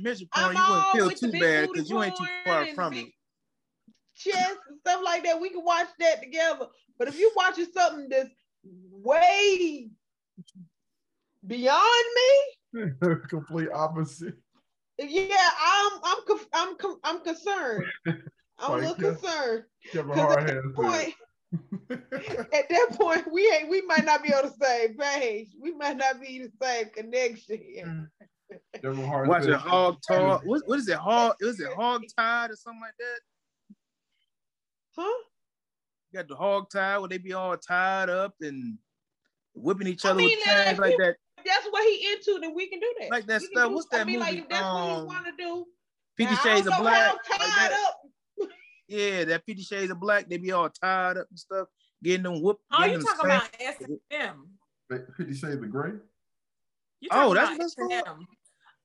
watching midget porn, you wouldn't feel too bad because you ain't too far from it. Chest and stuff like that, we can watch that together. But if you're watching something that's way beyond me, complete opposite. Yeah, I'm I'm I'm I'm concerned. I'm a little concerned. Because at that point, at that point, we ain't we might not be on the same page. We might not be the same connection. Watching hog talk. What, what is it? Hog? Was it hog tied or something like that? Huh? You got the hog tie where they be all tied up and whipping each other I mean, with chains like that. That's what he into, then we can do that. Like that stuff. Do, What's that I mean, movie? like that's um, what he want to do. Fifty Shades of Black. Like yeah, that Fifty Shades of Black. They be all tied up and stuff, getting them whooped. Oh, you talking about S and M? Fifty Shades of Grey. Oh, that's S and M.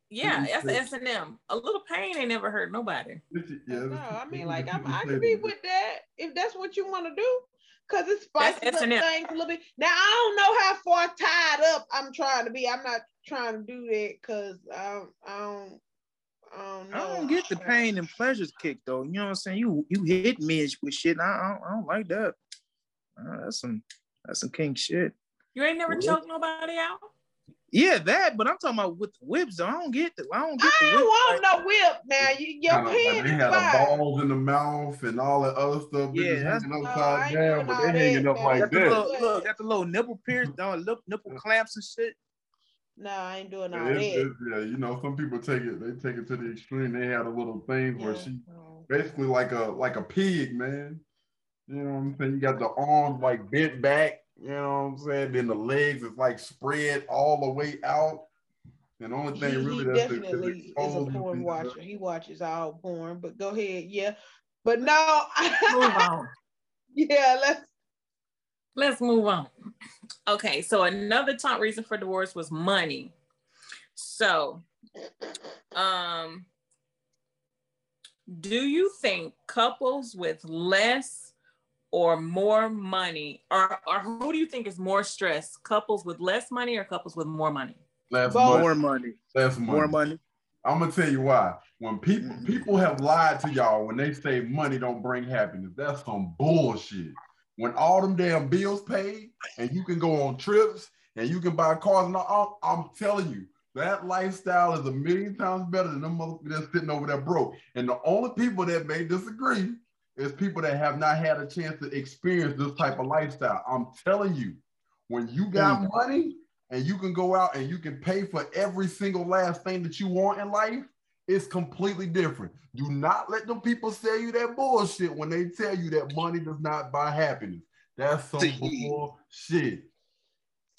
Yeah, that's S and M. A little pain ain't never hurt nobody. Yeah, no, I mean, like I'm, I can be with that if that's what you want to do. Cause it spices up things a little bit. Now I don't know how far tied up I'm trying to be. I'm not trying to do that because I, I don't. I don't, know. I don't get the pain and pleasures kick though. You know what I'm saying? You you hit me with shit. I, I, don't, I don't like that. Uh, that's some that's some king shit. You ain't never choked nobody out. Yeah, that, but I'm talking about with the whips. Though. I don't get the. I don't get. I don't want no whip now. You, your oh, kind hand They had the balls in the mouth and all that other stuff. Yeah, that's upside down, but they hanging up like that. Little, look, got the little nipple pierce, down, lip, nipple clamps and shit. No, I ain't doing all that. yeah, you know, some people take it. They take it to the extreme. They had a little thing yeah. where she basically like a like a pig, man. You know what I'm saying? You got the arms like bent back you know what I'm saying? Then the legs is like spread all the way out. And the only thing he, really he that's definitely is a porn watcher. He watches all porn, but go ahead, yeah. But no, move on. Yeah, let's let's move on. Okay, so another top reason for divorce was money. So, um, do you think couples with less or more money or, or who do you think is more stressed couples with less money or couples with more money less money. more money less money. more money i'm gonna tell you why when people mm-hmm. people have lied to y'all when they say money don't bring happiness that's some bullshit when all them damn bills paid and you can go on trips and you can buy cars and all, I'm telling you that lifestyle is a million times better than them motherfuckers that's sitting over there broke. And the only people that may disagree is people that have not had a chance to experience this type of lifestyle. I'm telling you, when you got mm. money and you can go out and you can pay for every single last thing that you want in life, it's completely different. Do not let them people sell you that bullshit when they tell you that money does not buy happiness. That's some See, bullshit.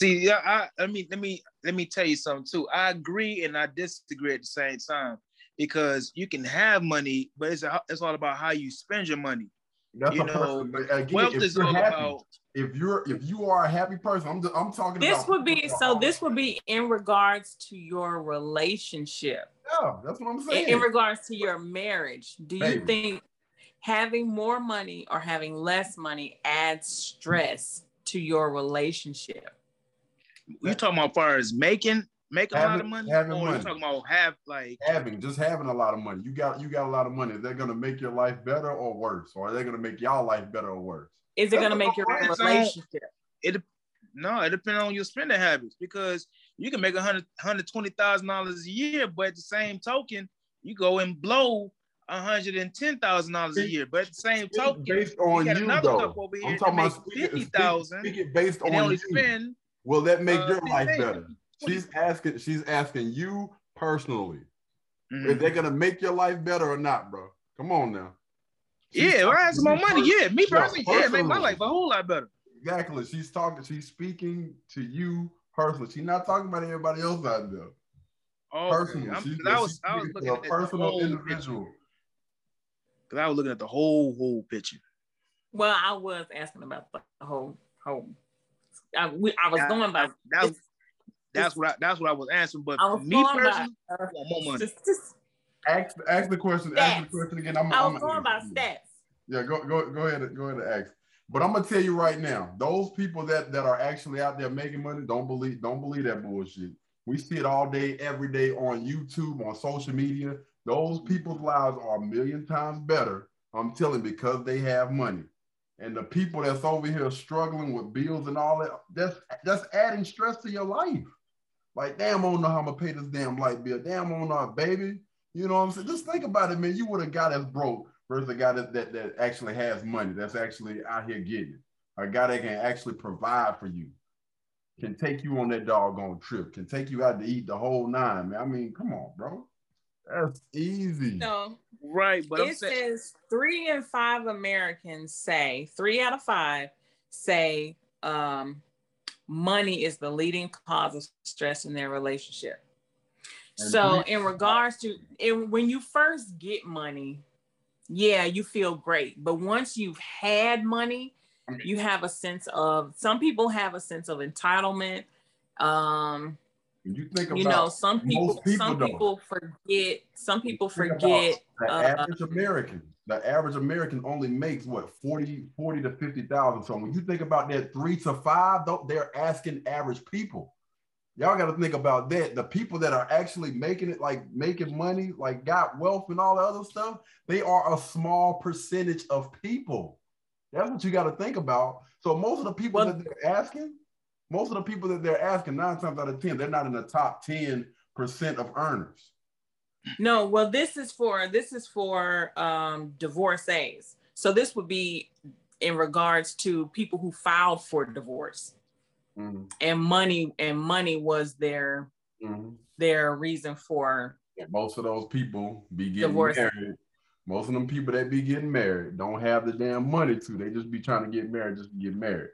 See, yeah, I, I mean, let me let me tell you something too. I agree and I disagree at the same time because you can have money, but it's a, it's all about how you spend your money. That's you know, person, again, wealth is all happy, about. If you're if you are a happy person, I'm I'm talking. This would be so. This would be in regards to your relationship. Yeah, that's what I'm saying. In, in regards to your marriage, do Baby. you think having more money or having less money adds stress to your relationship? You talking about far as making make a having, lot of money, having or money. talking about have like having just having a lot of money. You got you got a lot of money. Is that gonna make your life better or worse, or are they gonna make y'all life better or worse? Is it gonna make your relationship? It no, it depends on your spending habits because you can make a hundred hundred twenty thousand dollars a year, but at the same token, you go and blow hundred and ten thousand dollars a year. But at the same token, based on you, you though. I'm talking about fifty thousand. Based on you. Spend, Will that make uh, your life better? She's asking. She's asking you personally. Mm-hmm. Is they gonna make your life better or not, bro? Come on now. She's yeah, I have asking my money. Yeah, me personally, yeah, yeah, make my life a whole lot better. Exactly. She's talking. She's speaking to you personally. She's not talking about everybody else out there. Oh, personally, she's, I was, I was looking at a personal individual. Because I was looking at the whole whole picture. Well, I was asking about the whole whole. I, we, I was going by that was, that's what I, that's what I was answering. But me personally, by, uh, more money. Just, just, ask, ask the question. Stats. Ask the question again. I'm, I was I'm going by stats. Yeah, go go go ahead. Go ahead and ask. But I'm gonna tell you right now, those people that that are actually out there making money don't believe don't believe that bullshit. We see it all day, every day on YouTube, on social media. Those people's lives are a million times better. I'm telling because they have money. And the people that's over here struggling with bills and all that, that's that's adding stress to your life. Like, damn, I don't know how I'm gonna pay this damn light bill. Damn, I don't know, baby. You know what I'm saying? Just think about it, man. You would have got that's broke versus a guy that, that that actually has money, that's actually out here getting A guy that can actually provide for you, can take you on that doggone trip, can take you out to eat the whole nine, man. I mean, come on, bro. That's easy. No. Right. But it says three in five Americans say, three out of five say um, money is the leading cause of stress in their relationship. And so, in regards to in, when you first get money, yeah, you feel great. But once you've had money, you have a sense of some people have a sense of entitlement. Um, you think about you know some people, people some don't. people forget some people forget the uh, average American. The average American only makes what 40, 40 to 50,000. So when you think about that three to five, they're asking average people. Y'all got to think about that. The people that are actually making it, like making money, like got wealth and all the other stuff, they are a small percentage of people. That's what you got to think about. So most of the people well, that they're asking, most of the people that they're asking, nine times out of 10, they're not in the top 10% of earners. No, well, this is for this is for um, divorcees. So this would be in regards to people who filed for divorce. Mm-hmm. And money and money was their mm-hmm. their reason for most of those people be getting divorce. married. Most of them people that be getting married don't have the damn money to. They just be trying to get married just to get married.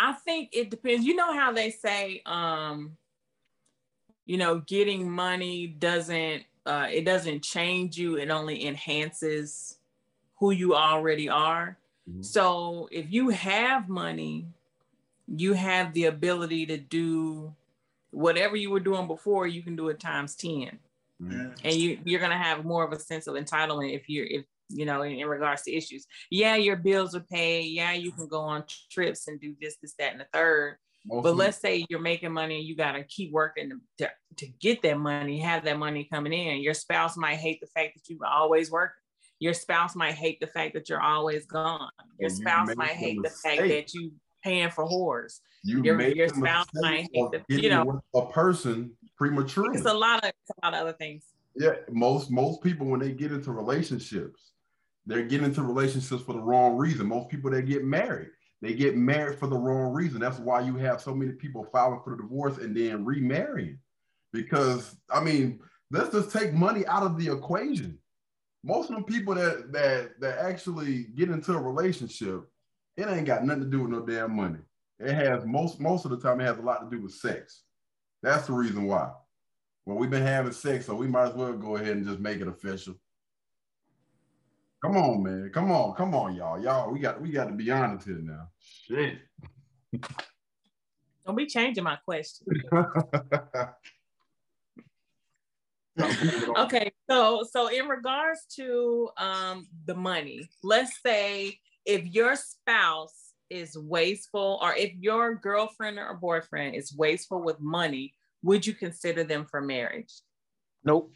I think it depends. You know how they say, um, you know, getting money doesn't uh, it doesn't change you. It only enhances who you already are. Mm-hmm. So if you have money, you have the ability to do whatever you were doing before. You can do it times 10 mm-hmm. and you you're gonna have more of a sense of entitlement if you're if you know, in, in, regards to issues. Yeah, your bills are paid. Yeah, you can go on trips and do this, this, that, and the third. Most but let's say you're making money and you got to keep working to, to get that money, have that money coming in. Your spouse might hate the fact that you always working. Your spouse might hate the fact that you're always gone. Your spouse might hate the fact that you paying for whores. You your, your spouse might hate the, you know a person prematurely. It's a lot of a lot of other things. Yeah, most most people when they get into relationships, they're getting into relationships for the wrong reason. Most people that get married, they get married for the wrong reason. That's why you have so many people filing for the divorce and then remarrying. Because I mean, let's just take money out of the equation. Most of the people that that that actually get into a relationship, it ain't got nothing to do with no damn money. It has most most of the time it has a lot to do with sex. That's the reason why. Well, we've been having sex, so we might as well go ahead and just make it official. Come on, man. Come on, come on, y'all. Y'all, we got we got to be honest here now. Shit. Don't be changing my question. okay, so so in regards to um the money, let's say if your spouse is wasteful or if your girlfriend or boyfriend is wasteful with money, would you consider them for marriage? Nope.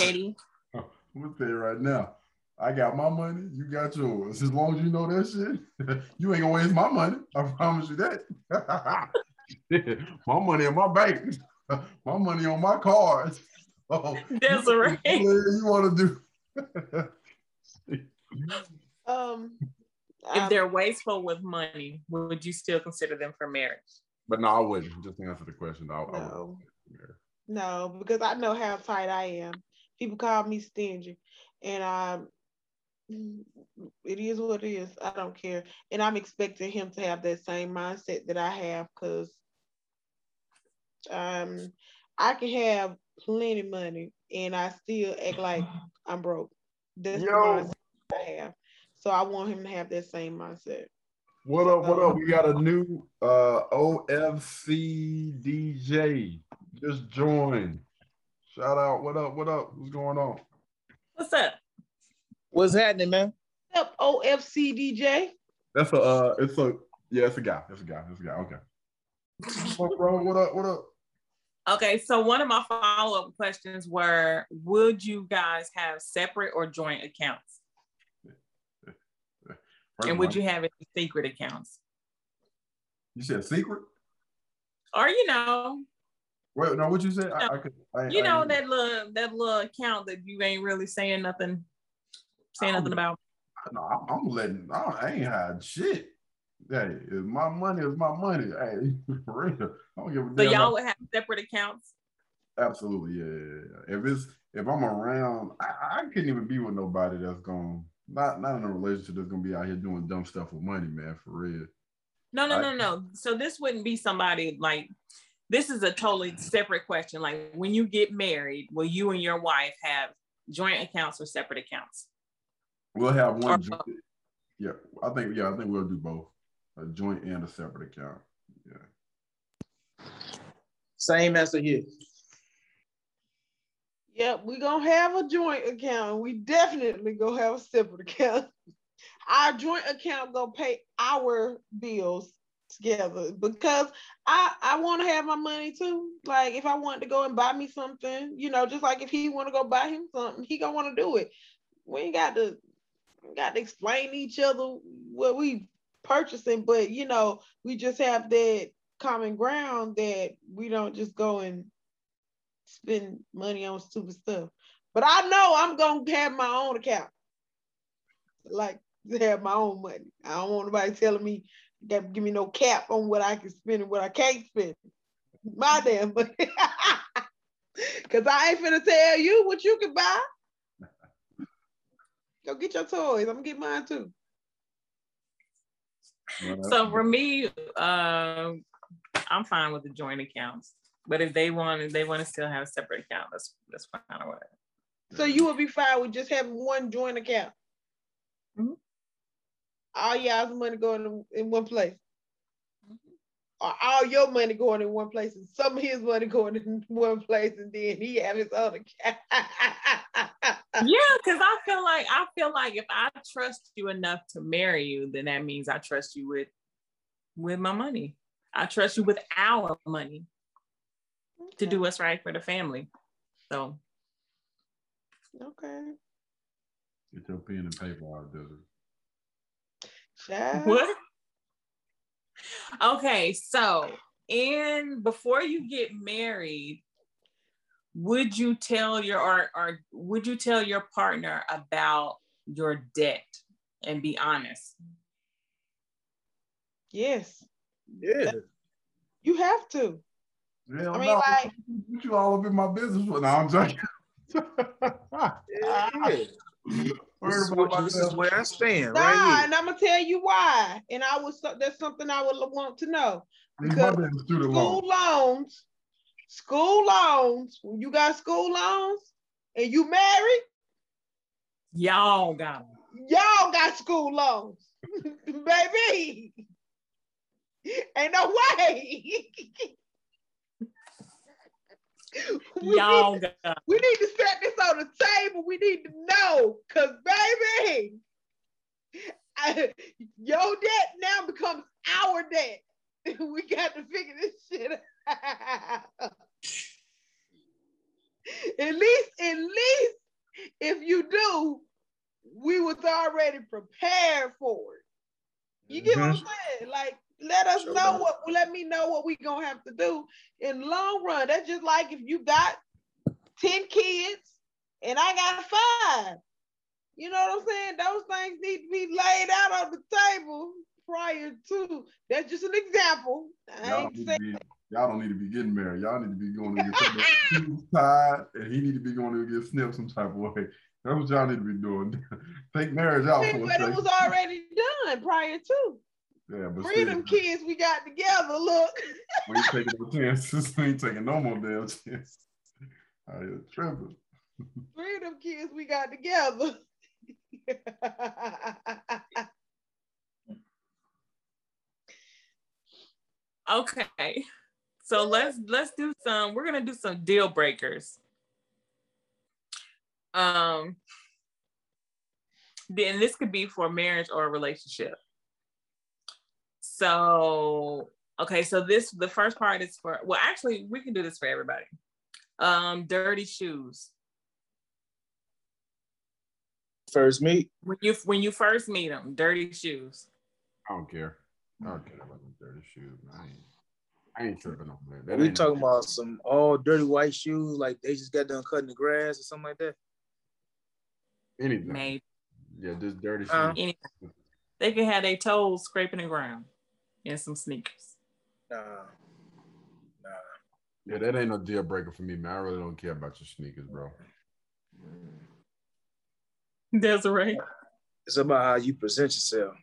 Katie? I'm gonna right now. I got my money, you got yours. As long as you know that shit, you ain't gonna waste my money. I promise you that. my money in my bank, my money on my cards. Oh, Desiree, you want to do? um, if they're wasteful with money, would you still consider them for marriage? But no, I wouldn't. Just answer the question. I, no. I no, because I know how tight I am people call me stingy, and I it is what it is. I don't care, and I'm expecting him to have that same mindset that I have because um, I can have plenty money and I still act like I'm broke. That's Yo. the mindset I have. So I want him to have that same mindset. What up? What up? We got a new uh OFC DJ just joined. Shout out. What up? What up? What's going on? What's up? What's happening, man? What's up, OFC DJ? That's a uh it's a Yeah, it's a guy. It's a guy. It's a guy. Okay. what, bro? What up? What up? Okay, so one of my follow-up questions were would you guys have separate or joint accounts? and would you have any secret accounts? You said secret? Or you know. Well, no, what you said? You know, I, I could, I, you know that little that little account that you ain't really saying nothing, saying nothing about. No, I'm, I'm letting. I ain't had shit. Hey, it's my money is my money. Hey, for real. I don't give a so y'all would have separate accounts. Absolutely, yeah, yeah, yeah. If it's if I'm around, I, I couldn't even be with nobody that's going not not in a relationship that's gonna be out here doing dumb stuff with money, man. For real. No, no, I, no, no. So this wouldn't be somebody like this is a totally separate question. Like when you get married, will you and your wife have joint accounts or separate accounts? We'll have one. Or, joint, yeah, I think yeah, I think we'll do both a joint and a separate account. Yeah. Same answer here. Yep, we're gonna have a joint account. We definitely gonna have a separate account. Our joint account gonna pay our bills together because I I want to have my money too. Like if I want to go and buy me something, you know, just like if he want to go buy him something, he gonna want to do it. We ain't got to got to explain to each other what we purchasing, but you know, we just have that common ground that we don't just go and spend money on stupid stuff. But I know I'm gonna have my own account. Like have my own money. I don't want nobody telling me that give me no cap on what I can spend and what I can't spend. My damn money. Cause I ain't finna tell you what you can buy. Go get your toys. I'm gonna get mine too so for me, uh, I'm fine with the joint accounts. But if they want, if they want to still have a separate account, that's that's fine or whatever. So you would be fine with just having one joint account. Mm-hmm. All y'all's money going in one place. Mm-hmm. Or all your money going in one place, and some of his money going in one place, and then he have his own account. yeah, because I feel like I feel like if I trust you enough to marry you, then that means I trust you with with my money. I trust you with our money okay. to do what's right for the family. So okay. Get your pen and paper out, does it? What? Okay, so in before you get married, would you tell your or, or would you tell your partner about your debt and be honest? Yes. Yeah. You have to. Yeah, I mean, no, like you all up in my business. But now I'm joking. yeah. This is, what, this is where I stand. Nah, right and I'm gonna tell you why. And I was that's something I would want to know. Because school loans school loans, when you got school loans and you married, y'all got them. Y'all got school loans, baby. Ain't no way. y'all need, got. We need to set this on the table. We need to know, cause baby, I, your debt now becomes our debt. we got to figure this shit out. at least, at least if you do, we was already prepared for it. You get mm-hmm. what I'm mm-hmm. saying? Like, let us sure know what let me know what we gonna have to do in long run. That's just like if you got 10 kids and I got five. You know what I'm saying? Those things need to be laid out on the table prior to. That's just an example. I ain't saying y'all don't need to be getting married. Y'all need to be going to get tied, and he need to be going to get snipped some type of way. That's what y'all need to be doing. Take marriage out But it was already done prior to. Yeah, but freedom still, kids we got together. Look, we ain't taking no chances. We ain't taking no more damn chances. I am tripping. Freedom kids we got together. okay. So let's let's do some. We're gonna do some deal breakers. Um, then this could be for marriage or a relationship. So okay, so this the first part is for well, actually, we can do this for everybody. Um, dirty shoes. First meet when you when you first meet them, dirty shoes. I don't care. I don't care about the dirty shoes. I ain't, I ain't tripping on that. that we talking about some all dirty white shoes, like they just got done cutting the grass or something like that. Anything. Maybe. Yeah, just dirty shoes. Uh, anything. They can have their toes scraping the ground and some sneakers. Nah. Nah. Yeah, that ain't no deal breaker for me, man. I really don't care about your sneakers, bro. Desiree. It's about how you present yourself.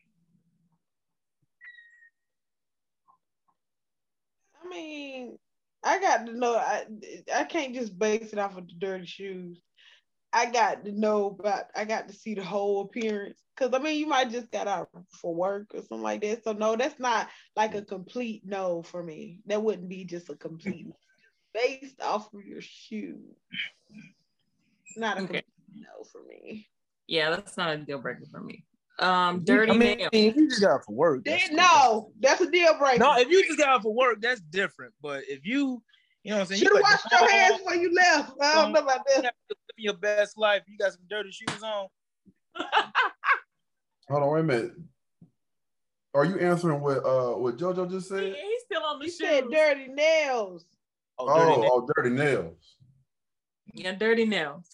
I mean, I got to know. I I can't just base it off of the dirty shoes. I got to know about. I got to see the whole appearance. Cause I mean, you might just got out for work or something like that. So no, that's not like a complete no for me. That wouldn't be just a complete based off of your shoe. Not a okay. no for me. Yeah, that's not a deal breaker for me. Um, dirty I mean, If you just got out for work, that's no, that's a deal breaker. No, if you just got out for work, that's different. But if you, you know what I'm saying, should have washed your hands before you left. I don't know about this. Your best life. You got some dirty shoes on. Hold on, wait a minute. Are you answering what uh what JoJo just said? Yeah, he's still on the he said dirty nails. Oh, dirty, oh, nails. oh, dirty nails. Yeah, dirty nails.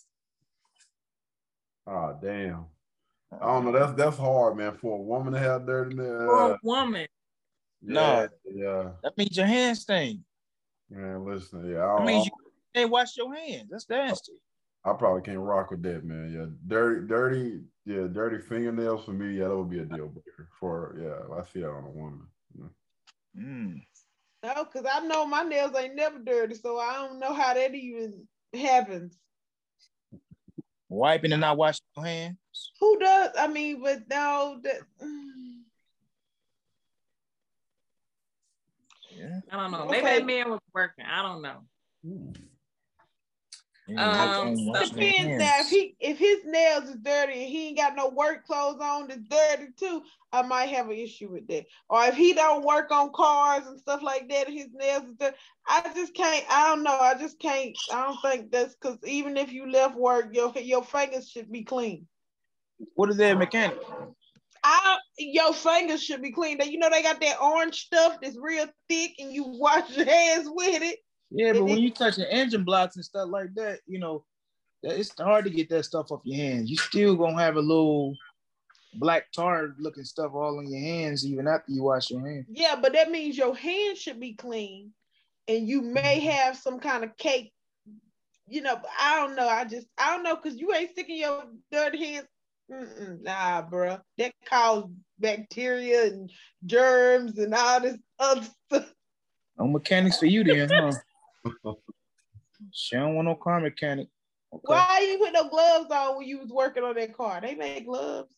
Oh damn. I don't know. That's that's hard, man. For a woman to have dirty nails. For a woman. Yeah, no. Yeah. That means your hands stink. Man, listen, yeah. I, that means you can't wash your hands. That's nasty. I probably can't rock with that, man. Yeah, dirty, dirty, yeah, dirty fingernails for me. Yeah, that would be a deal breaker. For yeah, I see that on a woman. Yeah. Mm. No, because I know my nails ain't never dirty, so I don't know how that even happens. Wiping and not washing your hands. Who does? I mean, but no, that. Yeah. I don't know. Maybe okay. that man was working. I don't know. Ooh. Um, depends now. If he if his nails is dirty and he ain't got no work clothes on, it's dirty too. I might have an issue with that. Or if he don't work on cars and stuff like that, his nails is dirty. I just can't. I don't know. I just can't. I don't think that's because even if you left work, your your fingers should be clean. What is that mechanic? I, your fingers should be clean. You know they got that orange stuff that's real thick, and you wash your hands with it. Yeah, but when you touching engine blocks and stuff like that, you know, it's hard to get that stuff off your hands. You still gonna have a little black tar looking stuff all on your hands even after you wash your hands. Yeah, but that means your hands should be clean, and you may mm-hmm. have some kind of cake. You know, I don't know. I just I don't know because you ain't sticking your dirty hands. Mm-mm, nah, bro, that causes bacteria and germs and all this other stuff. No mechanics for you then, huh? she don't want no car mechanic. Okay. Why you put no gloves on when you was working on that car? They make gloves.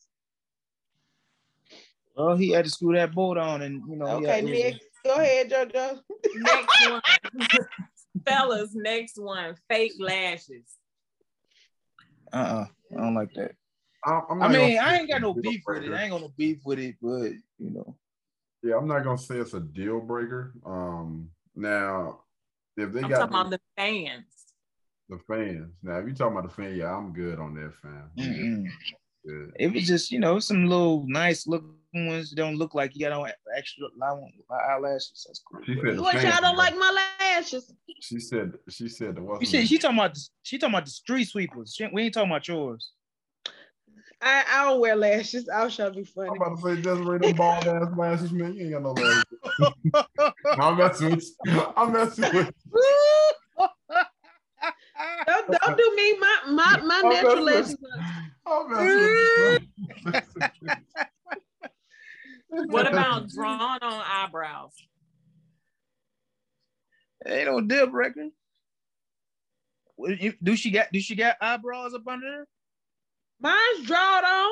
Well, he had to screw that bolt on, and you know. Okay, next. Go ahead, JoJo. next one, fellas. Next one, fake lashes. Uh uh-uh, uh I don't like that. I, I mean, I ain't got no beef with it. I ain't got no beef with it, but you know. Yeah, I'm not gonna say it's a deal breaker. Um, now if they I'm got talking about the fans. The fans. Now, if you talking about the fan, yeah, I'm good on that fan. Mm-hmm. Good. It was just, you know, some little nice looking ones don't look like you got on extra eyelashes. That's cool. She said what y'all don't like my lashes? She said. She said. The she said she talking about. The, she talking about the street sweepers. She, we ain't talking about yours. I, I don't wear lashes. I'll show be funny. I'm about to say Desiree, them bald ass lashes, man. You ain't got no lashes. I'm messing with you. I'm messing with you. don't, don't do me. My my my I'm natural lashes. I'm messing with you. what about drawn on eyebrows? Ain't no deal breaker. Do she got do she got eyebrows up under there? Mine's drawed on.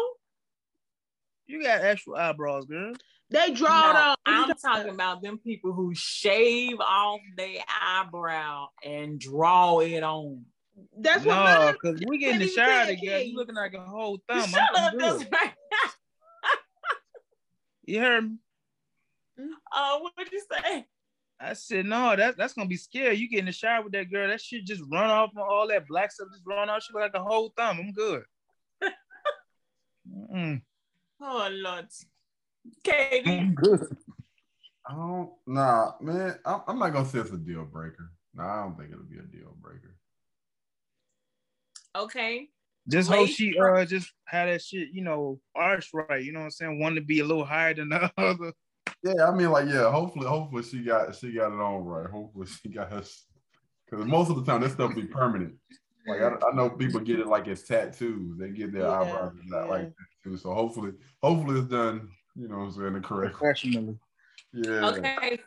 You got actual eyebrows, girl. They draw no, on. I'm talking about them people who shave off their eyebrow and draw it on. That's what no, because we get in the shower together. You looking like a whole thumb. Shut up, that's right. you heard me. Oh, uh, what did you say? I said, no, that, that's gonna be scary. You get in the shower with that girl, that shit just run off all that black stuff just run off. She look like a whole thumb. I'm good. Mm. Oh Lord. Katie. I'm good. I don't nah, man. I'm, I'm not gonna say it's a deal breaker. No, nah, I don't think it'll be a deal breaker. Okay. Just hope she uh just had that shit, you know, arch right. You know what I'm saying? One to be a little higher than the other. Yeah, I mean, like, yeah. Hopefully, hopefully she got she got it on right. Hopefully she got her because most of the time this stuff be permanent. Like I, I, know people get it like it's tattoos. They get their yeah, eyebrows yeah. like that too. So hopefully, hopefully it's done. You know, what I'm saying the correct professionally. Yeah. Okay.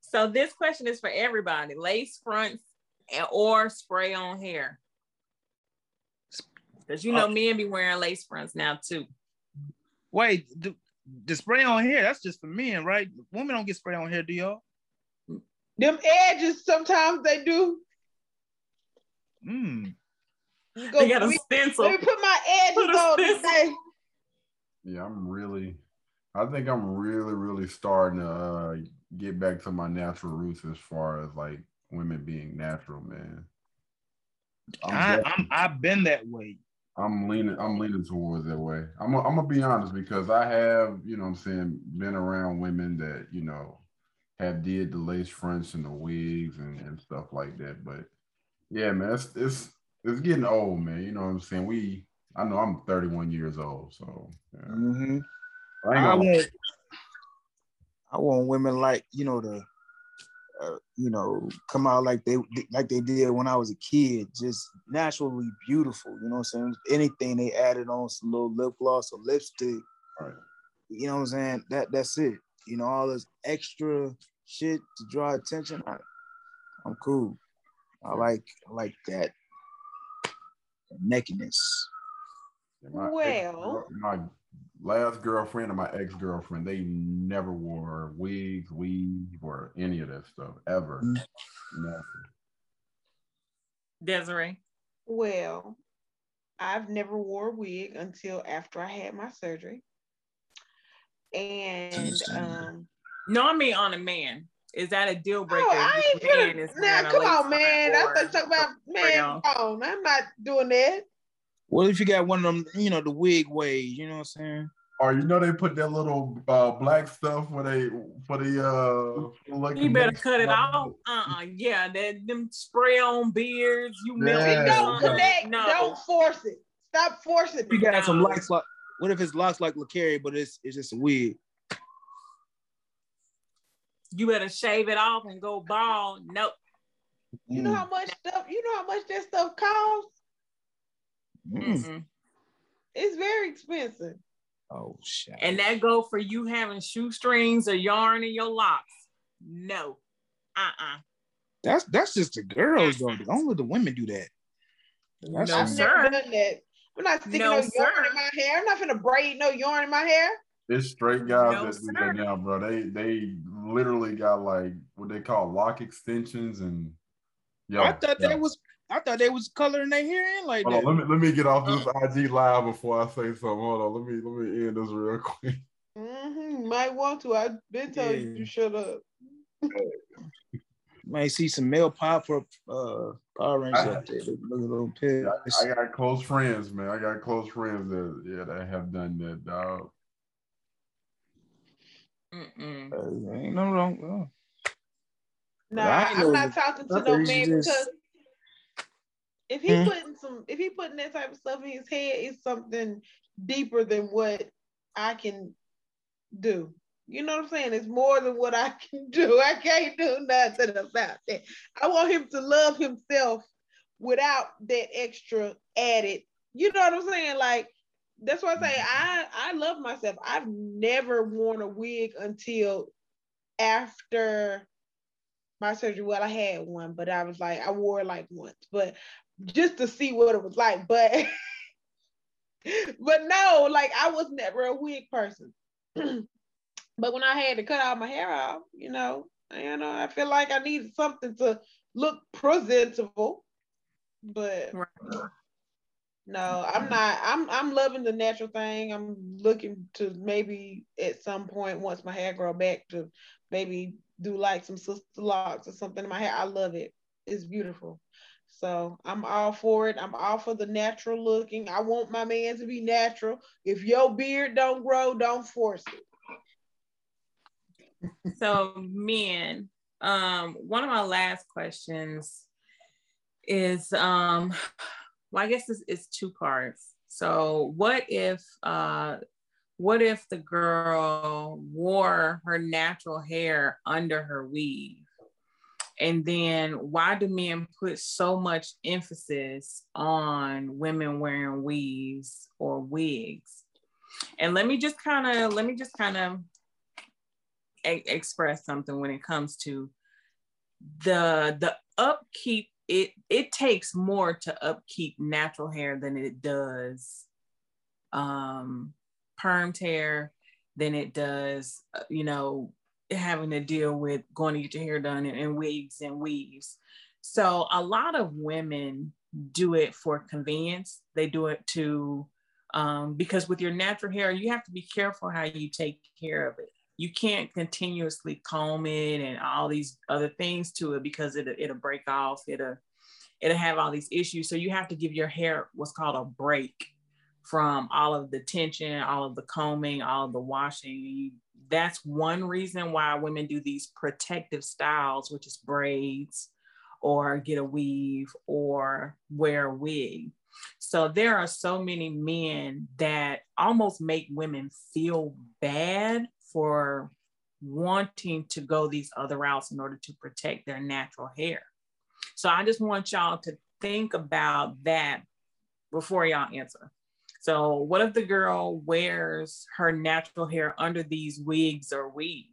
So this question is for everybody: lace fronts or spray on hair. Because you know, uh, men be wearing lace fronts now too. Wait, the, the spray on hair, that's just for men, right? Women don't get spray on hair, do y'all? Them edges, sometimes they do. Hmm. You go, got a stencil. Let me put my edges put on today. Yeah, I'm really, I think I'm really, really starting to uh, get back to my natural roots as far as like women being natural, man. I'm I, I'm, I've been that way. I'm leaning I'm leaning towards that way. I'm a, I'm gonna be honest because I have, you know I'm saying, been around women that, you know, have did the lace fronts and the wigs and, and stuff like that. But yeah, man, it's it's it's getting old, man. You know what I'm saying? We I know I'm 31 years old, so yeah. mm-hmm. I, I want I want women like, you know, the uh, you know, come out like they like they did when I was a kid, just naturally beautiful. You know what I'm saying? Anything they added on some little lip gloss or lipstick, right. you know what I'm saying? That that's it. You know, all this extra shit to draw attention. I, I'm cool. I like I like that, that neckiness. well, my last girlfriend and my ex girlfriend, they never wore wigs, weave, or any of that stuff ever. Mm-hmm. Desiree. Well, I've never wore a wig until after I had my surgery. And um no, I mean on a man. Is that a deal breaker? Oh, I ain't gonna, now come on, man. That's talk about man. Oh, I'm not doing that. What if you got one of them, you know, the wig ways, you know what I'm saying? Or you know they put that little uh, black stuff for they for the uh like you better cut it off. Uh-uh. Yeah, that them spray on beards, you yeah. Don't connect, no. don't force it. Stop forcing it. You got some locks like what if it's locks like LaCarrie, but it's it's just a wig? You better shave it off and go bald. Nope. You know how much stuff, you know how much that stuff costs? Mm-hmm. It's very expensive. Oh shit. And that go for you having shoestrings or yarn in your locks. No. Uh-uh. That's that's just the girls though. Only the women do that. That's no, sir. Done that. I'm not sticking no, no yarn in my hair. I'm not gonna braid no yarn in my hair. It's straight guys no, that do that now, bro. They they literally got like what they call lock extensions and yeah. I thought yo. that was I thought they was coloring their hair in like Hold that. On, let me let me get off this uh, IG live before I say something. Hold on, let me let me end this real quick. Mm-hmm. Might want to. I've been telling yeah. you to shut up. Might see some male pop up uh Power Rangers I, up there. Look a little pissed. I, I, got close friends, man. I got close friends that yeah that have done that, dog. Uh, ain't no wrong. No. Nah, I'm not talking to no man because if he mm-hmm. putting some, if he putting that type of stuff in his head, it's something deeper than what I can do. You know what I'm saying? It's more than what I can do. I can't do nothing about that. I want him to love himself without that extra added. You know what I'm saying? Like that's why I say I I love myself. I've never worn a wig until after my surgery. Well, I had one, but I was like I wore it like once, but just to see what it was like. But but no, like I was never a wig person. but when I had to cut all my hair off, you know, you uh, know, I feel like I needed something to look presentable. But No, I'm not. I'm I'm loving the natural thing. I'm looking to maybe at some point once my hair grow back to maybe do like some sister locks or something in my hair. I love it. It's beautiful. So I'm all for it. I'm all for the natural looking. I want my man to be natural. If your beard don't grow, don't force it. So men, um, one of my last questions is um well, I guess it's, it's two parts. So what if uh what if the girl wore her natural hair under her weave? And then why do men put so much emphasis on women wearing weaves or wigs? And let me just kind of let me just kind of e- express something when it comes to the the upkeep it it takes more to upkeep natural hair than it does um permed hair than it does uh, you know having to deal with going to get your hair done in, in wigs and weaves. So a lot of women do it for convenience. They do it to um, because with your natural hair you have to be careful how you take care of it. You can't continuously comb it and all these other things to it because it, it'll break off. It'll it'll have all these issues. So you have to give your hair what's called a break from all of the tension all of the combing all of the washing that's one reason why women do these protective styles which is braids or get a weave or wear a wig so there are so many men that almost make women feel bad for wanting to go these other routes in order to protect their natural hair. So I just want y'all to think about that before y'all answer. So what if the girl wears her natural hair under these wigs or weave?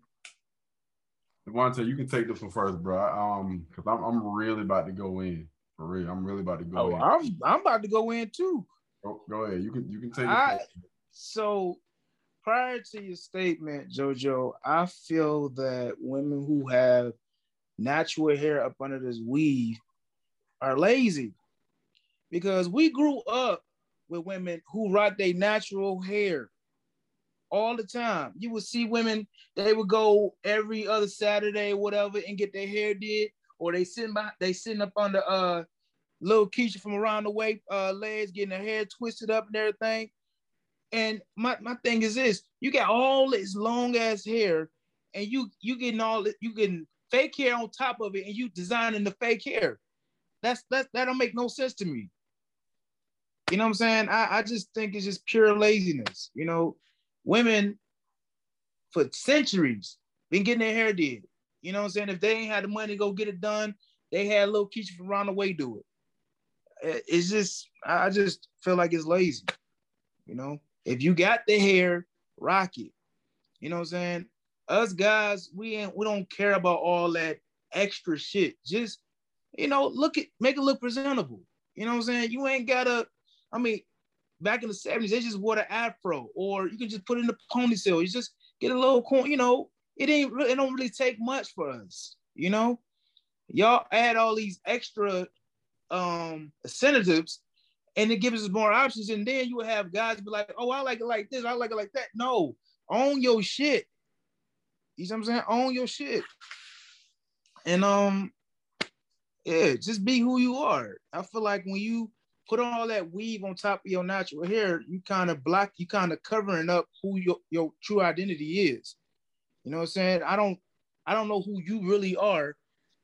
Devontae, you can take this one first, bro. Um, because I'm I'm really about to go in for real. I'm really about to go oh, in. I'm I'm about to go in too. Go, go ahead. You can you can take it. So prior to your statement, JoJo, I feel that women who have natural hair up under this weave are lazy because we grew up with women who rock their natural hair all the time. You would see women, they would go every other Saturday, whatever, and get their hair did, or they sitting by, they sitting up on the uh little Keisha from around the way uh legs, getting their hair twisted up and everything. And my, my thing is this: you got all this long ass hair, and you you getting all you getting fake hair on top of it, and you designing the fake hair. That's that that don't make no sense to me. You know what I'm saying? I, I just think it's just pure laziness. You know, women for centuries been getting their hair did. You know what I'm saying? If they ain't had the money to go get it done, they had a little Keisha from around the way do it. It's just, I just feel like it's lazy. You know, if you got the hair, rock it. You know what I'm saying? Us guys, we ain't we don't care about all that extra shit. Just you know, look at make it look presentable. You know what I'm saying? You ain't gotta. I mean, back in the 70s, they just wore the afro, or you can just put in the ponytail. You just get a little corn. You know, it ain't really, it don't really take much for us. You know, y'all add all these extra um incentives and it gives us more options. And then you will have guys be like, oh, I like it like this, I like it like that. No, own your shit. You know what I'm saying? Own your shit. And um, yeah, just be who you are. I feel like when you put on all that weave on top of your natural hair, you kind of block, you kind of covering up who your, your true identity is. You know what I'm saying? I don't I don't know who you really are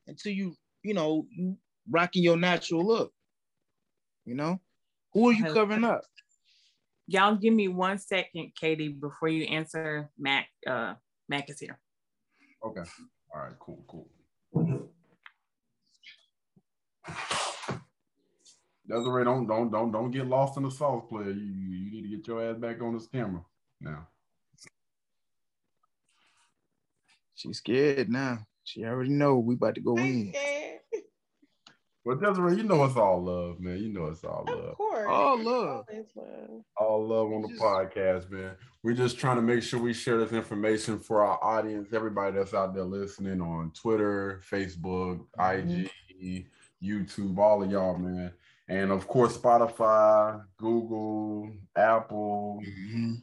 until you, you know, you rocking your natural look. You know? Who are you covering up? Y'all give me one second, Katie, before you answer Mac. Uh, Mac is here. Okay. All right. Cool. Cool. Desiree, don't don't don't don't get lost in the sauce, player. You, you need to get your ass back on this camera now. She's scared now. She already know we about to go in. Well, Desiree, you know it's all love, man. You know it's all love. Of course. All love. All love on the podcast, man. We're just trying to make sure we share this information for our audience, everybody that's out there listening on Twitter, Facebook, mm-hmm. IG, YouTube, all of y'all, man. And of course, Spotify, Google, Apple, mm-hmm.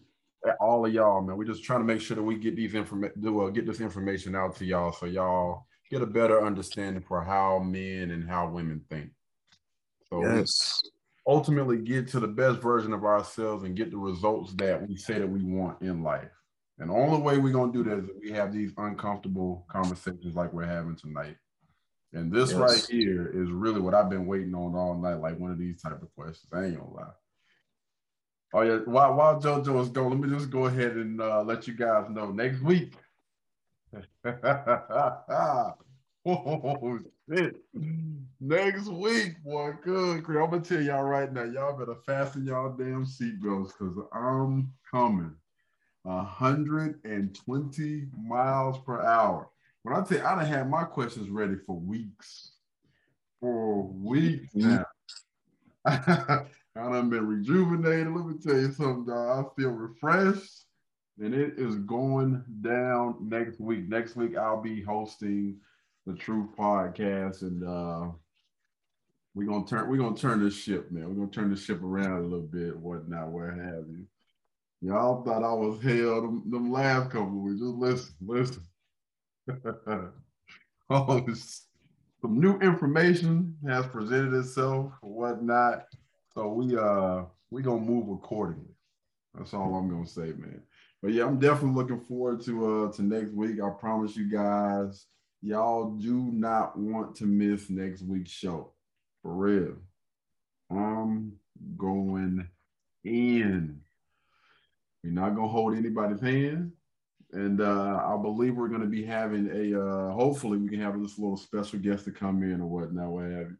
all of y'all, man. We're just trying to make sure that we get these information, well, get this information out to y'all so y'all get a better understanding for how men and how women think. So yes. ultimately get to the best version of ourselves and get the results that we say that we want in life. And the only way we're gonna do that is we have these uncomfortable conversations like we're having tonight. And this yes. right here is really what I've been waiting on all night, like one of these type of questions. I ain't gonna lie. Oh yeah, while, while JoJo is going, let me just go ahead and uh, let you guys know next week. oh shit! Next week, boy, good. I'm gonna tell y'all right now, y'all better fasten y'all damn seatbelts because I'm coming. 120 miles per hour. When I tell you, I done had my questions ready for weeks. For weeks now. I done been rejuvenated. Let me tell you something, dog. I feel refreshed. And it is going down next week. Next week, I'll be hosting the Truth Podcast, and uh, we're gonna turn we're gonna turn this ship, man. We're gonna turn the ship around a little bit, whatnot, where have you. Y'all thought I was hell them, them last couple weeks. Just listen, listen. oh, some new information has presented itself whatnot. So we uh we gonna move accordingly. That's all I'm gonna say, man. But yeah, I'm definitely looking forward to uh to next week. I promise you guys, y'all do not want to miss next week's show. For real. I'm going in. We're not gonna hold anybody's hand. And uh, I believe we're going to be having a, uh, hopefully, we can have this little special guest to come in or whatnot. What have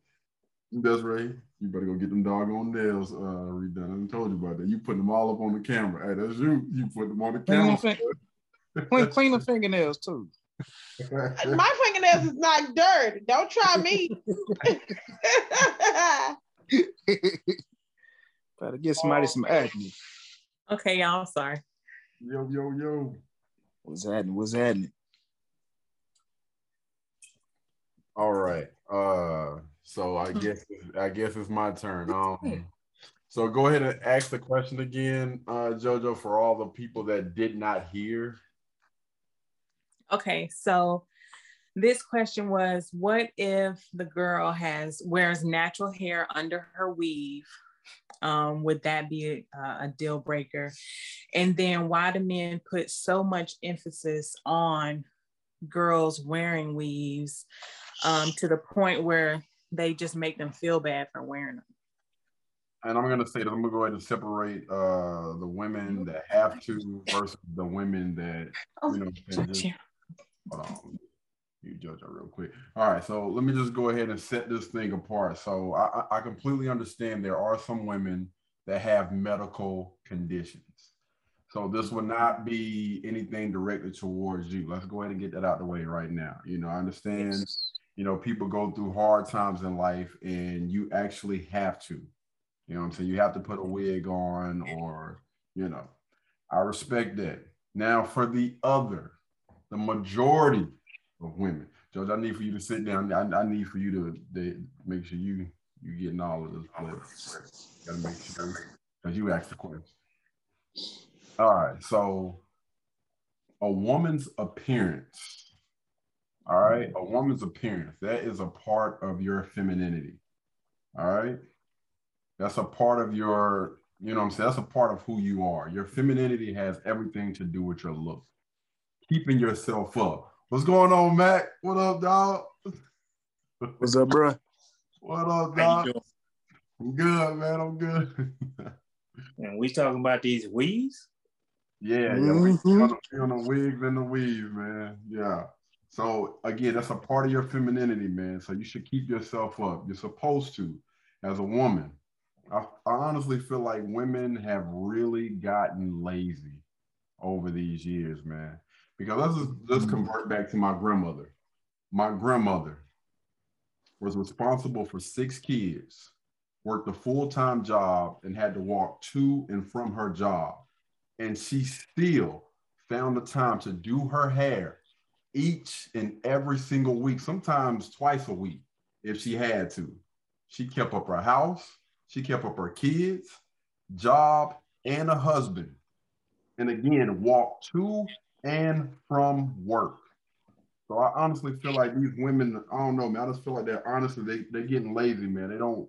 you. Desiree, you better go get them doggone nails uh, redone. I told you about that. You put them all up on the camera. Hey, that's you. You put them on the camera. Clean, clean the fingernails too. My fingernails is not dirty. Don't try me. Better get somebody some acne. Okay, y'all. Sorry. Yo, yo, yo. What's happening? What's happening? All right. Uh, so I hmm. guess I guess it's my turn. Um, so go ahead and ask the question again, uh, Jojo, for all the people that did not hear. Okay, so this question was: What if the girl has wears natural hair under her weave? Um, would that be a, a deal breaker? And then why do men put so much emphasis on girls wearing weaves um, to the point where they just make them feel bad for wearing them? And I'm gonna say that I'm gonna go ahead and separate uh, the women that have to versus the women that oh, you know. Just, hold on, you judge it real quick. All right, so let me just go ahead and set this thing apart. So I, I completely understand there are some women that have medical conditions. So this would not be anything directly towards you. Let's go ahead and get that out the way right now. You know, I understand, you know, people go through hard times in life and you actually have to, you know I'm saying? You have to put a wig on or, you know, I respect that. Now for the other, the majority of women. George, I need for you to sit down. I, I need for you to they, make sure you you getting all of this. Blood. Gotta make sure because you asked the question. All right, so a woman's appearance. All right, a woman's appearance that is a part of your femininity. All right, that's a part of your. You know what I'm saying? That's a part of who you are. Your femininity has everything to do with your look. Keeping yourself up What's going on, Mac? What up, dog? What's up, bro? What up, dog? I'm good, man. I'm good. and we talking about these weaves? Yeah, yeah. Mm-hmm. We on the wigs and the weave, man. Yeah. So again, that's a part of your femininity, man. So you should keep yourself up. You're supposed to, as a woman. I, I honestly feel like women have really gotten lazy over these years, man. Because let's just, let's mm-hmm. convert back to my grandmother. My grandmother was responsible for six kids, worked a full time job, and had to walk to and from her job. And she still found the time to do her hair each and every single week, sometimes twice a week if she had to. She kept up her house, She kept up her kids, job, and a husband. And again, walked to and from work. So I honestly feel like these women, I don't know, man. I just feel like they're honestly they they're getting lazy, man. They don't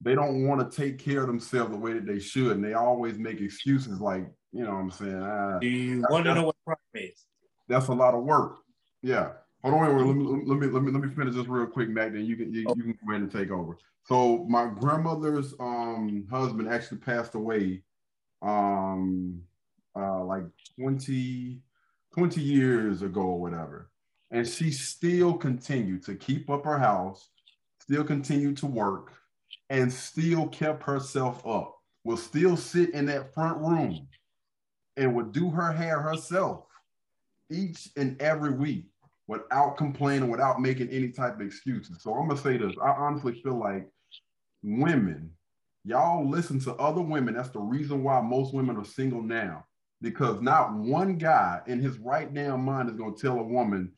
they don't want to take care of themselves the way that they should, and they always make excuses like, you know, what I'm saying. Uh, Do you want to know what problem is? That's a lot of work. Yeah. Hold on, wait, wait, let me let me let me let me finish this real quick, Mac. Then you can you, you can go ahead and take over. So my grandmother's um husband actually passed away um uh like 20 20 years ago or whatever and she still continued to keep up her house, still continued to work, and still kept herself up. Will still sit in that front room and would do her hair herself each and every week without complaining, without making any type of excuses. So I'm gonna say this. I honestly feel like women, y'all listen to other women. That's the reason why most women are single now. Because not one guy in his right damn mind is gonna tell a woman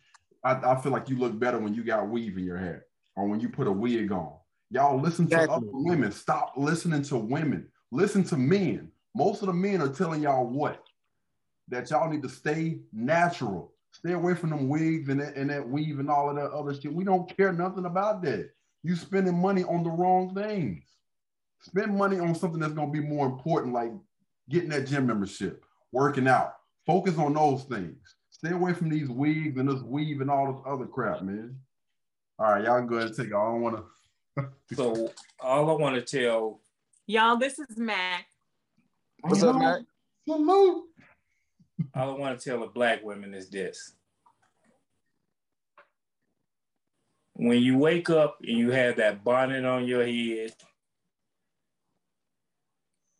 I, I feel like you look better when you got weave in your hair or when you put a wig on. Y'all listen to other women. Stop listening to women. Listen to men. Most of the men are telling y'all what? That y'all need to stay natural. Stay away from them wigs and that, and that weave and all of that other shit. We don't care nothing about that. You spending money on the wrong things. Spend money on something that's gonna be more important, like getting that gym membership, working out. Focus on those things. Stay away from these wigs and this weave and all this other crap, man. All right, y'all can go ahead and take it. I don't want to. so all I want to tell y'all, this is Mac. What's up, Mac? All I want to tell the black women is this. When you wake up and you have that bonnet on your head,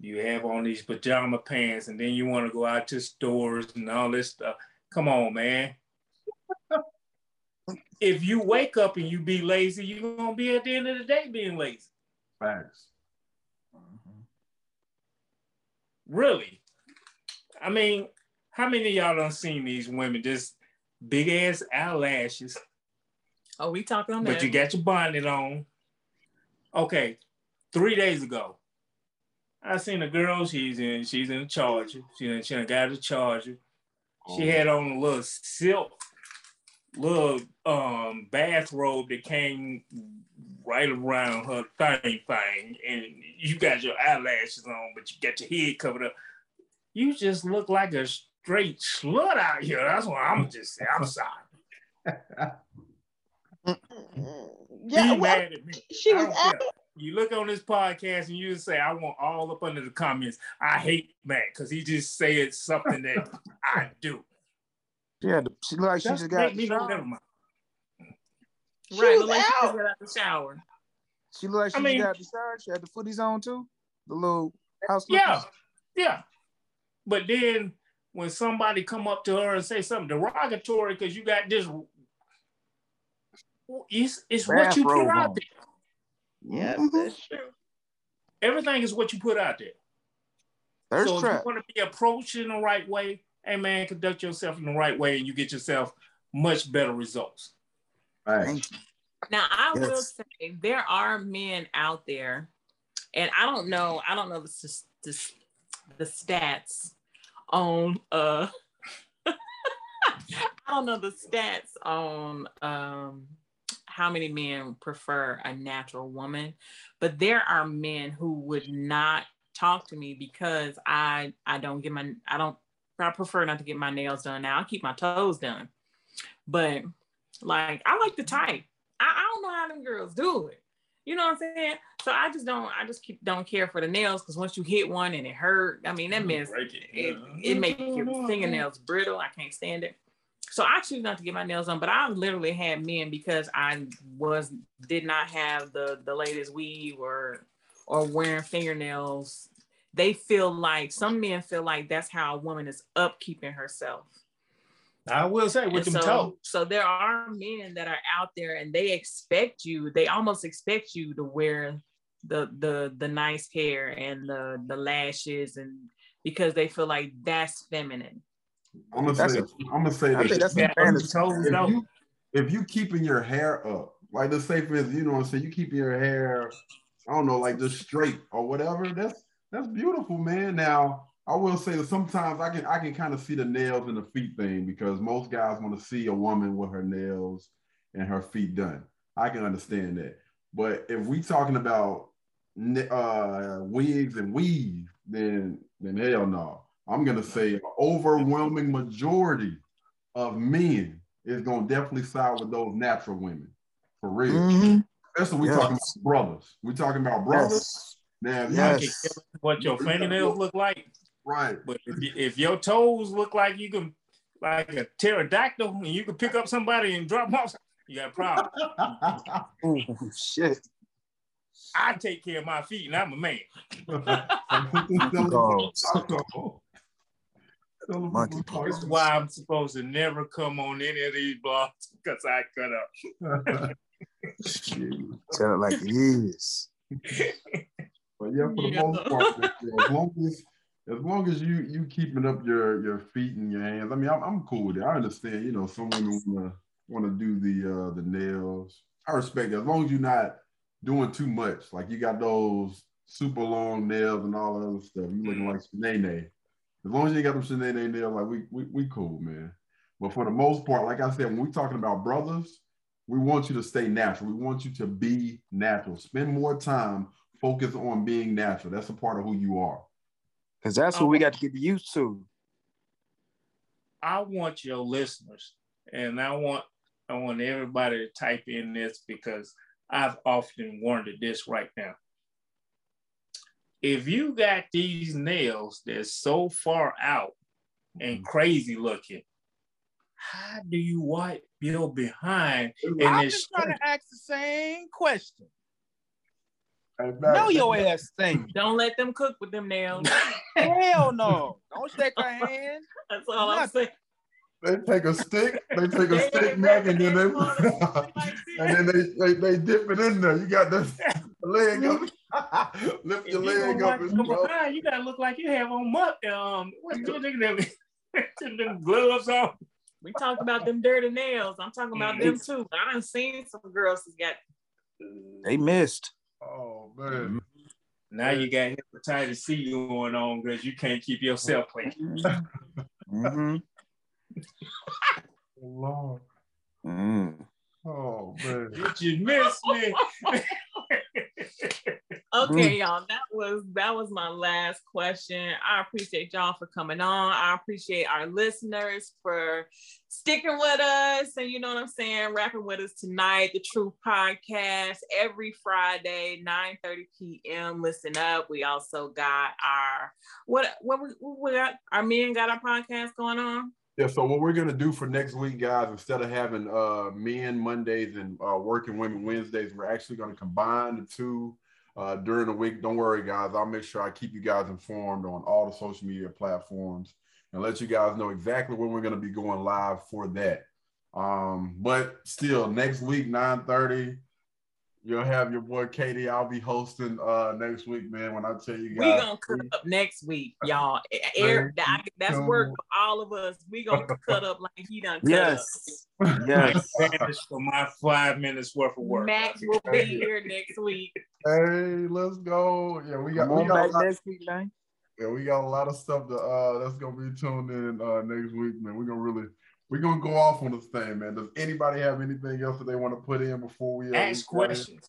you have on these pajama pants, and then you want to go out to stores and all this stuff Come on, man. if you wake up and you be lazy, you're gonna be at the end of the day being lazy. Facts. Mm-hmm. Really? I mean, how many of y'all done seen these women just big ass eyelashes? Oh, we talking on that. But you got your bonnet on. Okay, three days ago, I seen a girl. She's in. She's in a charger. She she got a charger. She had on a little silk, little um bathrobe that came right around her thing thing, and you got your eyelashes on, but you got your head covered up. You just look like a straight slut out here. That's what I'm just saying. I'm sorry. yeah, well, mad at me. She was out you look on this podcast and you just say, I want all up under the comments. I hate Matt because he just said something that I do. Yeah, she look like she just got me shower. She right, look like out. she just got out the shower. She look like she I mean, got the shower. She had the footies on too. The little house. Yeah, yeah. But then when somebody come up to her and say something derogatory because you got this, it's, it's what you put out there. Yeah, mm-hmm. that's true. Everything is what you put out there. Thirst so trap. if you want to be approached in the right way, hey man, conduct yourself in the right way, and you get yourself much better results. Right. Now I yes. will say there are men out there, and I don't know, I don't know the the, the stats on uh I don't know the stats on um how many men prefer a natural woman, but there are men who would not talk to me because I I don't get my I don't I prefer not to get my nails done now. I keep my toes done. But like I like the type. I, I don't know how them girls do it. You know what I'm saying? So I just don't I just keep don't care for the nails because once you hit one and it hurt, I mean that mess it, it, it makes your fingernails brittle. I can't stand it. So I choose not to get my nails done, but I literally had men because I was did not have the the latest weave or or wearing fingernails. They feel like some men feel like that's how a woman is upkeeping herself. I will say with and them so, toes. So there are men that are out there and they expect you, they almost expect you to wear the the the nice hair and the the lashes and because they feel like that's feminine. I'm gonna say, i am gonna say I think that's if, you, if you keeping your hair up, like the say for you know what I'm saying, you keeping your hair I don't know, like just straight or whatever. That's that's beautiful, man. Now I will say that sometimes I can I can kind of see the nails and the feet thing because most guys want to see a woman with her nails and her feet done. I can understand that. But if we talking about uh, wigs and weave, then then hell no. I'm gonna say overwhelming majority of men is gonna definitely side with those natural women for real. Mm-hmm. Especially we yes. talking about brothers. We talking about brothers. Yes. Now, yes. what your fingernails look like. Right. But if, you, if your toes look like you can like a pterodactyl and you can pick up somebody and drop them off, you got a problem. oh shit. I take care of my feet and I'm a man. Monkey This is why I'm supposed to never come on any of these blogs because I cut up. Tell it like it is. But yeah, for the yeah. most part, as long as as long as you you keeping up your your feet and your hands, I mean, I'm, I'm cool with it. I understand. You know, some women wanna wanna do the uh the nails. I respect it as long as you're not doing too much. Like you got those super long nails and all that other stuff. You looking like Shanae. As long as you got them Shanae nails, like we, we we cool, man. But for the most part, like I said, when we're talking about brothers, we want you to stay natural. We want you to be natural. Spend more time focus on being natural. That's a part of who you are. Because that's what we got to get used to. I want your listeners, and I want I want everybody to type in this because I've often wondered this right now. If you got these nails that's so far out and mm-hmm. crazy looking, how do you wipe your behind? I'm just trying to ask the same question. Know your ass thing. Don't let them cook with them nails. Hell no. Don't shake her hand. That's all I'm saying. They take a stick, they take a stick neck, and then they and then they, they they dip it in there. You got the leg up, lift your leg up. And behind, you gotta look like you have on mutt. Um, what's your them, them gloves on? We talked about them dirty nails. I'm talking about them too. I done seen some girls that got. They missed. Oh man. Now you got hepatitis C going on because you can't keep yourself clean. mm-hmm. Lord. Mm. Oh man. Did you miss me? Okay, y'all. That was that was my last question. I appreciate y'all for coming on. I appreciate our listeners for sticking with us and you know what I'm saying, rapping with us tonight. The Truth Podcast every Friday, 9 30 p.m. Listen up. We also got our what what we, we got our men got our podcast going on. Yeah, so what we're gonna do for next week, guys, instead of having uh men Mondays and uh, working women Wednesdays, we're actually gonna combine the two uh, during the week. Don't worry, guys. I'll make sure I keep you guys informed on all the social media platforms and let you guys know exactly when we're gonna be going live for that. Um, but still, next week, 9 30, You'll have your boy Katie. I'll be hosting uh next week, man. When I tell you guys, we gonna cut up next week, y'all. Air, that's work for all of us. We gonna cut up like he done. yes, up. yes. for my five minutes worth of work. Max will be here next week. Hey, let's go. Yeah, we got. we got next week, man. Yeah, we got a lot of stuff to uh that's gonna be tuned in uh next week, man. We're gonna really we're gonna go off on this thing, man. Does anybody have anything else that they want to put in before we uh, ask questions?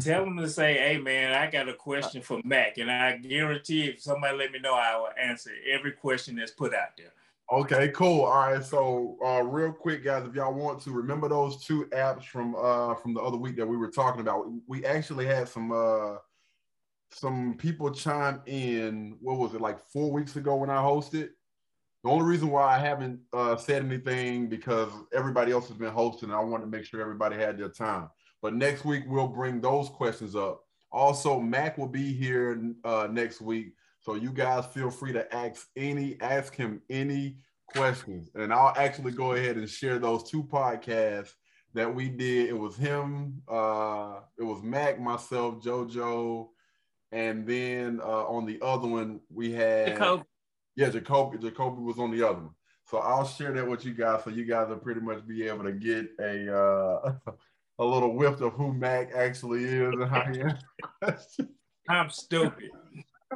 Tell them to say, "Hey, man, I got a question for Mac," and I guarantee if somebody let me know, I will answer every question that's put out there. Okay, cool. All right, so uh, real quick, guys, if y'all want to remember those two apps from uh, from the other week that we were talking about, we actually had some uh, some people chime in. What was it like four weeks ago when I hosted? The only reason why I haven't uh, said anything because everybody else has been hosting, and I wanted to make sure everybody had their time. But next week we'll bring those questions up. Also, Mac will be here uh, next week, so you guys feel free to ask any ask him any questions, and I'll actually go ahead and share those two podcasts that we did. It was him, uh, it was Mac, myself, JoJo, and then uh, on the other one we had. Yeah, Jacoby. Jacoby was on the other one. So I'll share that with you guys, so you guys will pretty much be able to get a uh, a little whiff of who Mac actually is and how he is. I'm stupid.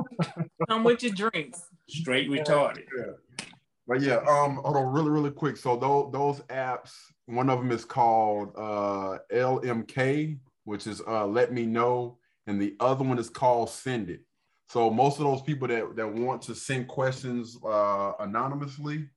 Come with your drinks. Straight retarded. Yeah. But yeah, um, hold on, really, really quick. So those those apps, one of them is called uh LMK, which is uh Let Me Know, and the other one is called Send It. So most of those people that that want to send questions uh anonymously,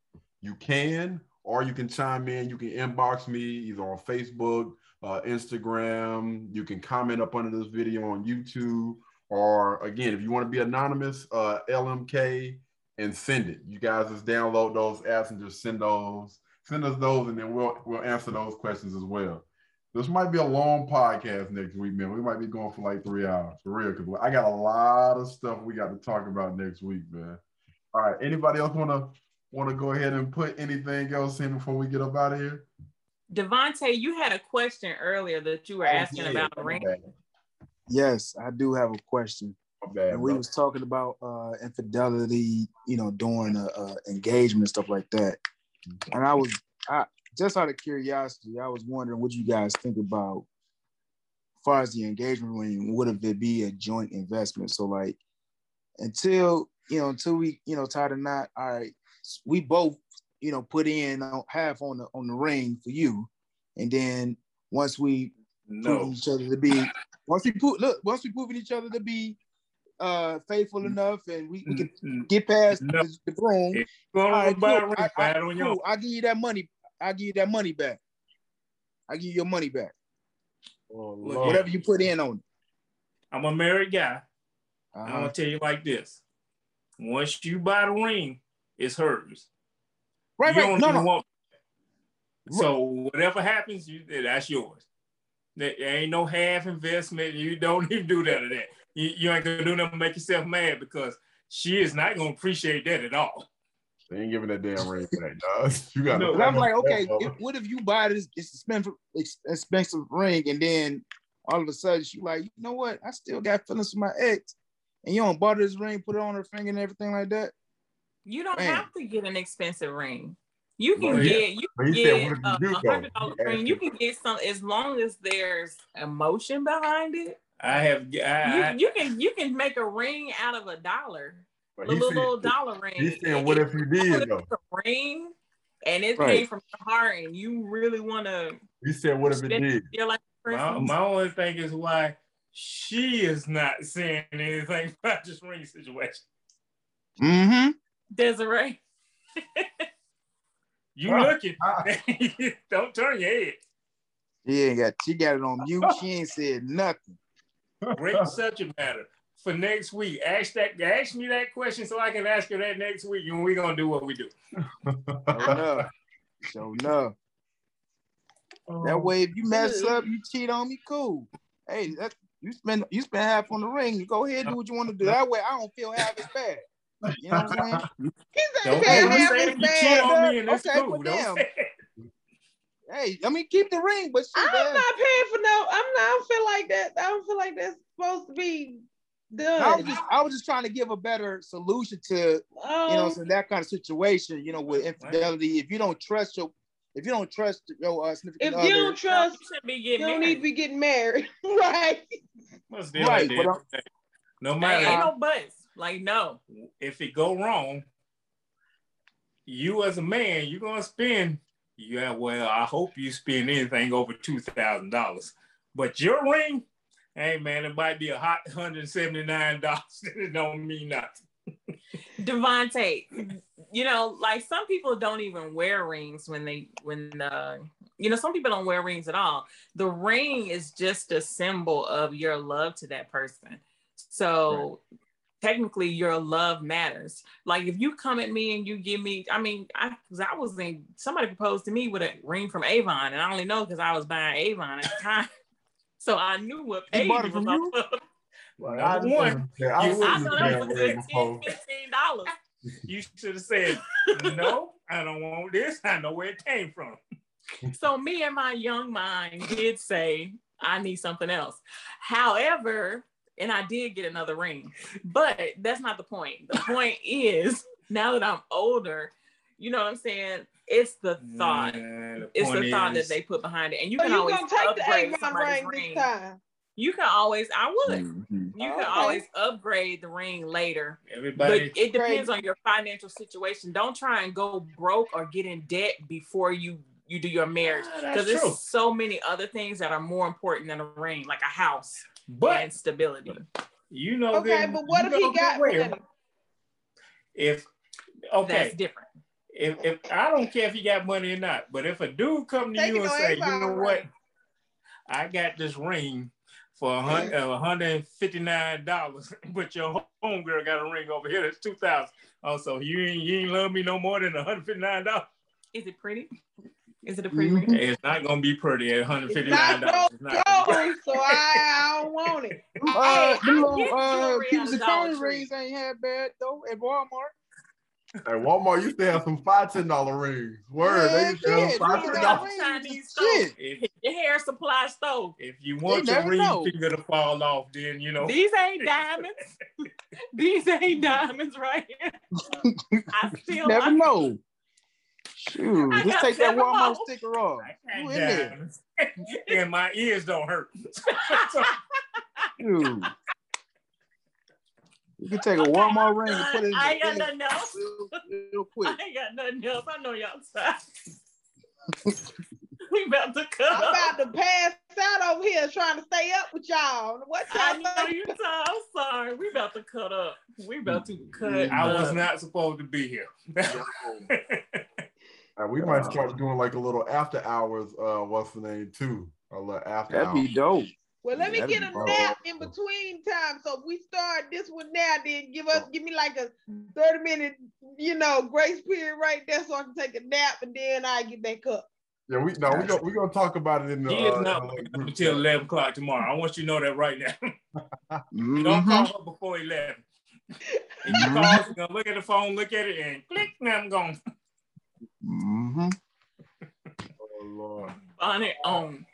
you can, or you can chime in. You can inbox me either on Facebook, uh, Instagram. You can comment up under this video on YouTube, or again, if you want to be anonymous, uh, LMK and send it. You guys just download those apps and just send those, send us those, and then we'll we'll answer those questions as well. This might be a long podcast next week, man. We might be going for like three hours for real, because I got a lot of stuff we got to talk about next week, man. All right. Anybody else want to want to go ahead and put anything else in before we get up out of here? Devontae, you had a question earlier that you were asking yeah, about ring. Yes, I do have a question. Bad, and we bro. was talking about uh, infidelity, you know, during a, a engagement and stuff like that. And I was, I just out of curiosity, I was wondering what you guys think about, as far as the engagement ring, would it be a joint investment? So like, until you know, until we, you know, tie the knot. All right, we both, you know, put in half on the on the ring for you, and then once we no. prove each other to be, once we put look, once we prove each other to be uh, faithful enough and we, we can mm-hmm. get past no. the, the broom. Right, cool. I, I, cool. I'll give you that money. I'll give you that money back. I'll give you your money back. Oh, Whatever you put in on it. I'm a married guy. Uh-huh. I'm gonna tell you like this. Once you buy the ring, it's hers. Right, you right. No, no. Want... So whatever happens, you that's yours. There ain't no half investment. You don't even do that or that you, you ain't gonna do nothing to make yourself mad because she is not gonna appreciate that at all. They ain't giving that damn ring for that, dog. You got. No, I'm like, okay, if, what if you buy this expensive, expensive ring and then all of a sudden she like, you know what? I still got feelings for my ex, and you don't buy this ring, put it on her finger and everything like that. You don't Man. have to get an expensive ring. You can well, get you can get a hundred dollar ring. You can get some as long as there's emotion behind it. I have. I, you, you, can you can make a ring out of a dollar, a little, little dollar ring. He's saying, "What if you did though?" A ring, and it right. came from your heart, and you really want to. He said, "What if it did?" Like my, my only thing is why she is not saying anything about this ring situation. Mm-hmm. Desiree. you looking? Don't turn your head. She ain't got. She got it on mute. She ain't said nothing. Great subject matter for next week. Ask that. Ask me that question so I can ask her that next week, and we're gonna do what we do. no, so no. That oh. way, if you mess up, you cheat on me, cool. Hey, that you spend you spend half on the ring. You go ahead, do what you want to do. That way, I don't feel half as bad. You know what I'm saying? He's saying half as bad. Okay, cool. damn. Hey, I mean, keep the ring, but I'm man. not paying for no. I'm not. I don't feel like that. I don't feel like that's supposed to be done. I was just, I was just trying to give a better solution to, um, you know, so that kind of situation. You know, with infidelity, if you don't trust your, if you don't trust your uh, significant if you don't trust, you, you don't need to be getting married, right? right. But, um, no matter, ain't no buts. Like no, if it go wrong, you as a man, you're gonna spend yeah, well, I hope you spend anything over two thousand dollars. But your ring, hey man, it might be a hot hundred seventy nine dollars. it don't mean nothing. Devontae, you know, like some people don't even wear rings when they when uh you know some people don't wear rings at all. The ring is just a symbol of your love to that person. So right technically your love matters. Like if you come at me and you give me, I mean, I I was in somebody proposed to me with a ring from Avon, and I only know because I was buying Avon at the time. So I knew what page was from you? Well, I one, you, I, I know that was $10, $15. You should have said, no, I don't want this. I know where it came from. so me and my young mind did say, I need something else. However, and I did get another ring. But that's not the point. The point is now that I'm older, You know what I'm saying? It's the thought. the it's the thought that they put behind it, and you can always upgrade somebody's ring. This time, you can always. I would. Mm-hmm. You can always upgrade the ring later. Everybody, but it depends on your financial situation. Don't try and go broke or get in debt before you you do your marriage because ah, there's so many other things that are more important than a ring, like a house but, and stability. You know. Okay, but what if he got where? If okay, that's different. If, if I don't care if you got money or not, but if a dude come to Take you and say, you know what, I got this ring for a hundred fifty nine dollars, but your homegirl got a ring over here that's two thousand. Also, you ain't you ain't love me no more than one hundred fifty nine dollars. Is it pretty? Is it a pretty mm-hmm. ring? It's not gonna be pretty at one hundred fifty nine dollars. So I, I don't want it. Uh, hey, the little uh, Cubes and Cones rings ain't had bad though at Walmart. At Walmart used to have some five ten dollar rings. Word, yeah, they used to have five ten dollar Chinese stove. If, your hair supply stove. If you want your ring know. finger to fall off, then you know these ain't diamonds. these ain't diamonds right here. I still never I, know. Shoot, I just take that Walmart sticker off. You in there. and my ears don't hurt. Shoot. You can take a Walmart ring and put it in I ain't got nothing else. Real, real quick. I ain't got nothing else. I know y'all side. we about to cut up. I'm up. about to pass out over here trying to stay up with y'all. What y'all I know you I'm sorry. We about to cut up. We about to cut I up. was not supposed to be here. uh, we might start doing like a little after hours, uh, what's the name too? A little after That'd hours. be dope. Well, let me get a nap in between time. So if we start this one now, then give us give me like a 30 minute, you know, grace period right there so I can take a nap and then I get back up. Yeah, we no, we gonna we gonna talk about it in the. He is uh, not uh, until eleven o'clock tomorrow. I want you to know that right now. mm-hmm. Don't call her before eleven. If you call, you gonna look at the phone, look at it, and click. Now I'm gone. Mm-hmm. oh Lord. On it on.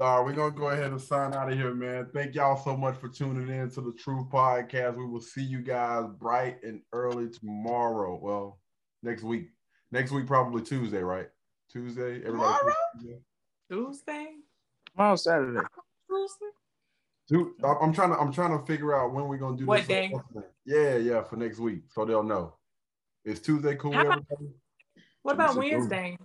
All right, we're gonna go ahead and sign out of here, man. Thank y'all so much for tuning in to the Truth Podcast. We will see you guys bright and early tomorrow. Well, next week. Next week, probably Tuesday, right? Tuesday. Everybody tomorrow? Tuesday. Tomorrow Saturday. Tuesday. Dude, I'm trying to I'm trying to figure out when we're gonna do what this. day? Yeah, yeah, for next week, so they'll know. Is Tuesday cool? About, what about Wednesday?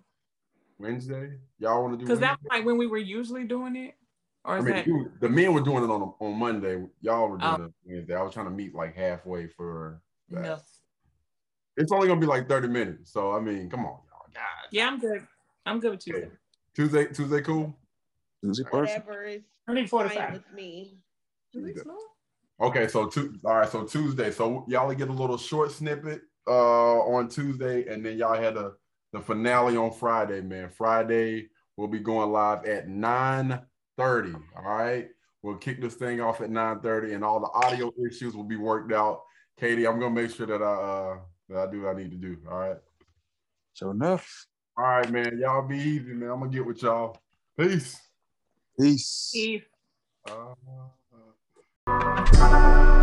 Wednesday? Y'all want to do? Because that's like when we were usually doing it. Or I mean, that... you, the men were doing it on on Monday. Y'all were doing oh. it Wednesday. I was trying to meet like halfway for that. No. It's only gonna be like 30 minutes. So I mean, come on, y'all. God. Yeah, I'm good. I'm good with Tuesday. Okay. Tuesday, Tuesday, cool. Tuesday, whatever is fine with me. Okay, so two. All right, so Tuesday. So y'all get a little short snippet uh on Tuesday, and then y'all had a the finale on Friday, man. Friday we'll be going live at 9 30. All right. We'll kick this thing off at 9 30 and all the audio issues will be worked out. Katie, I'm gonna make sure that I uh that I do what I need to do. All right. So enough. All right, man. Y'all be easy, man. I'm gonna get with y'all. Peace. Peace. Peace. Uh, uh.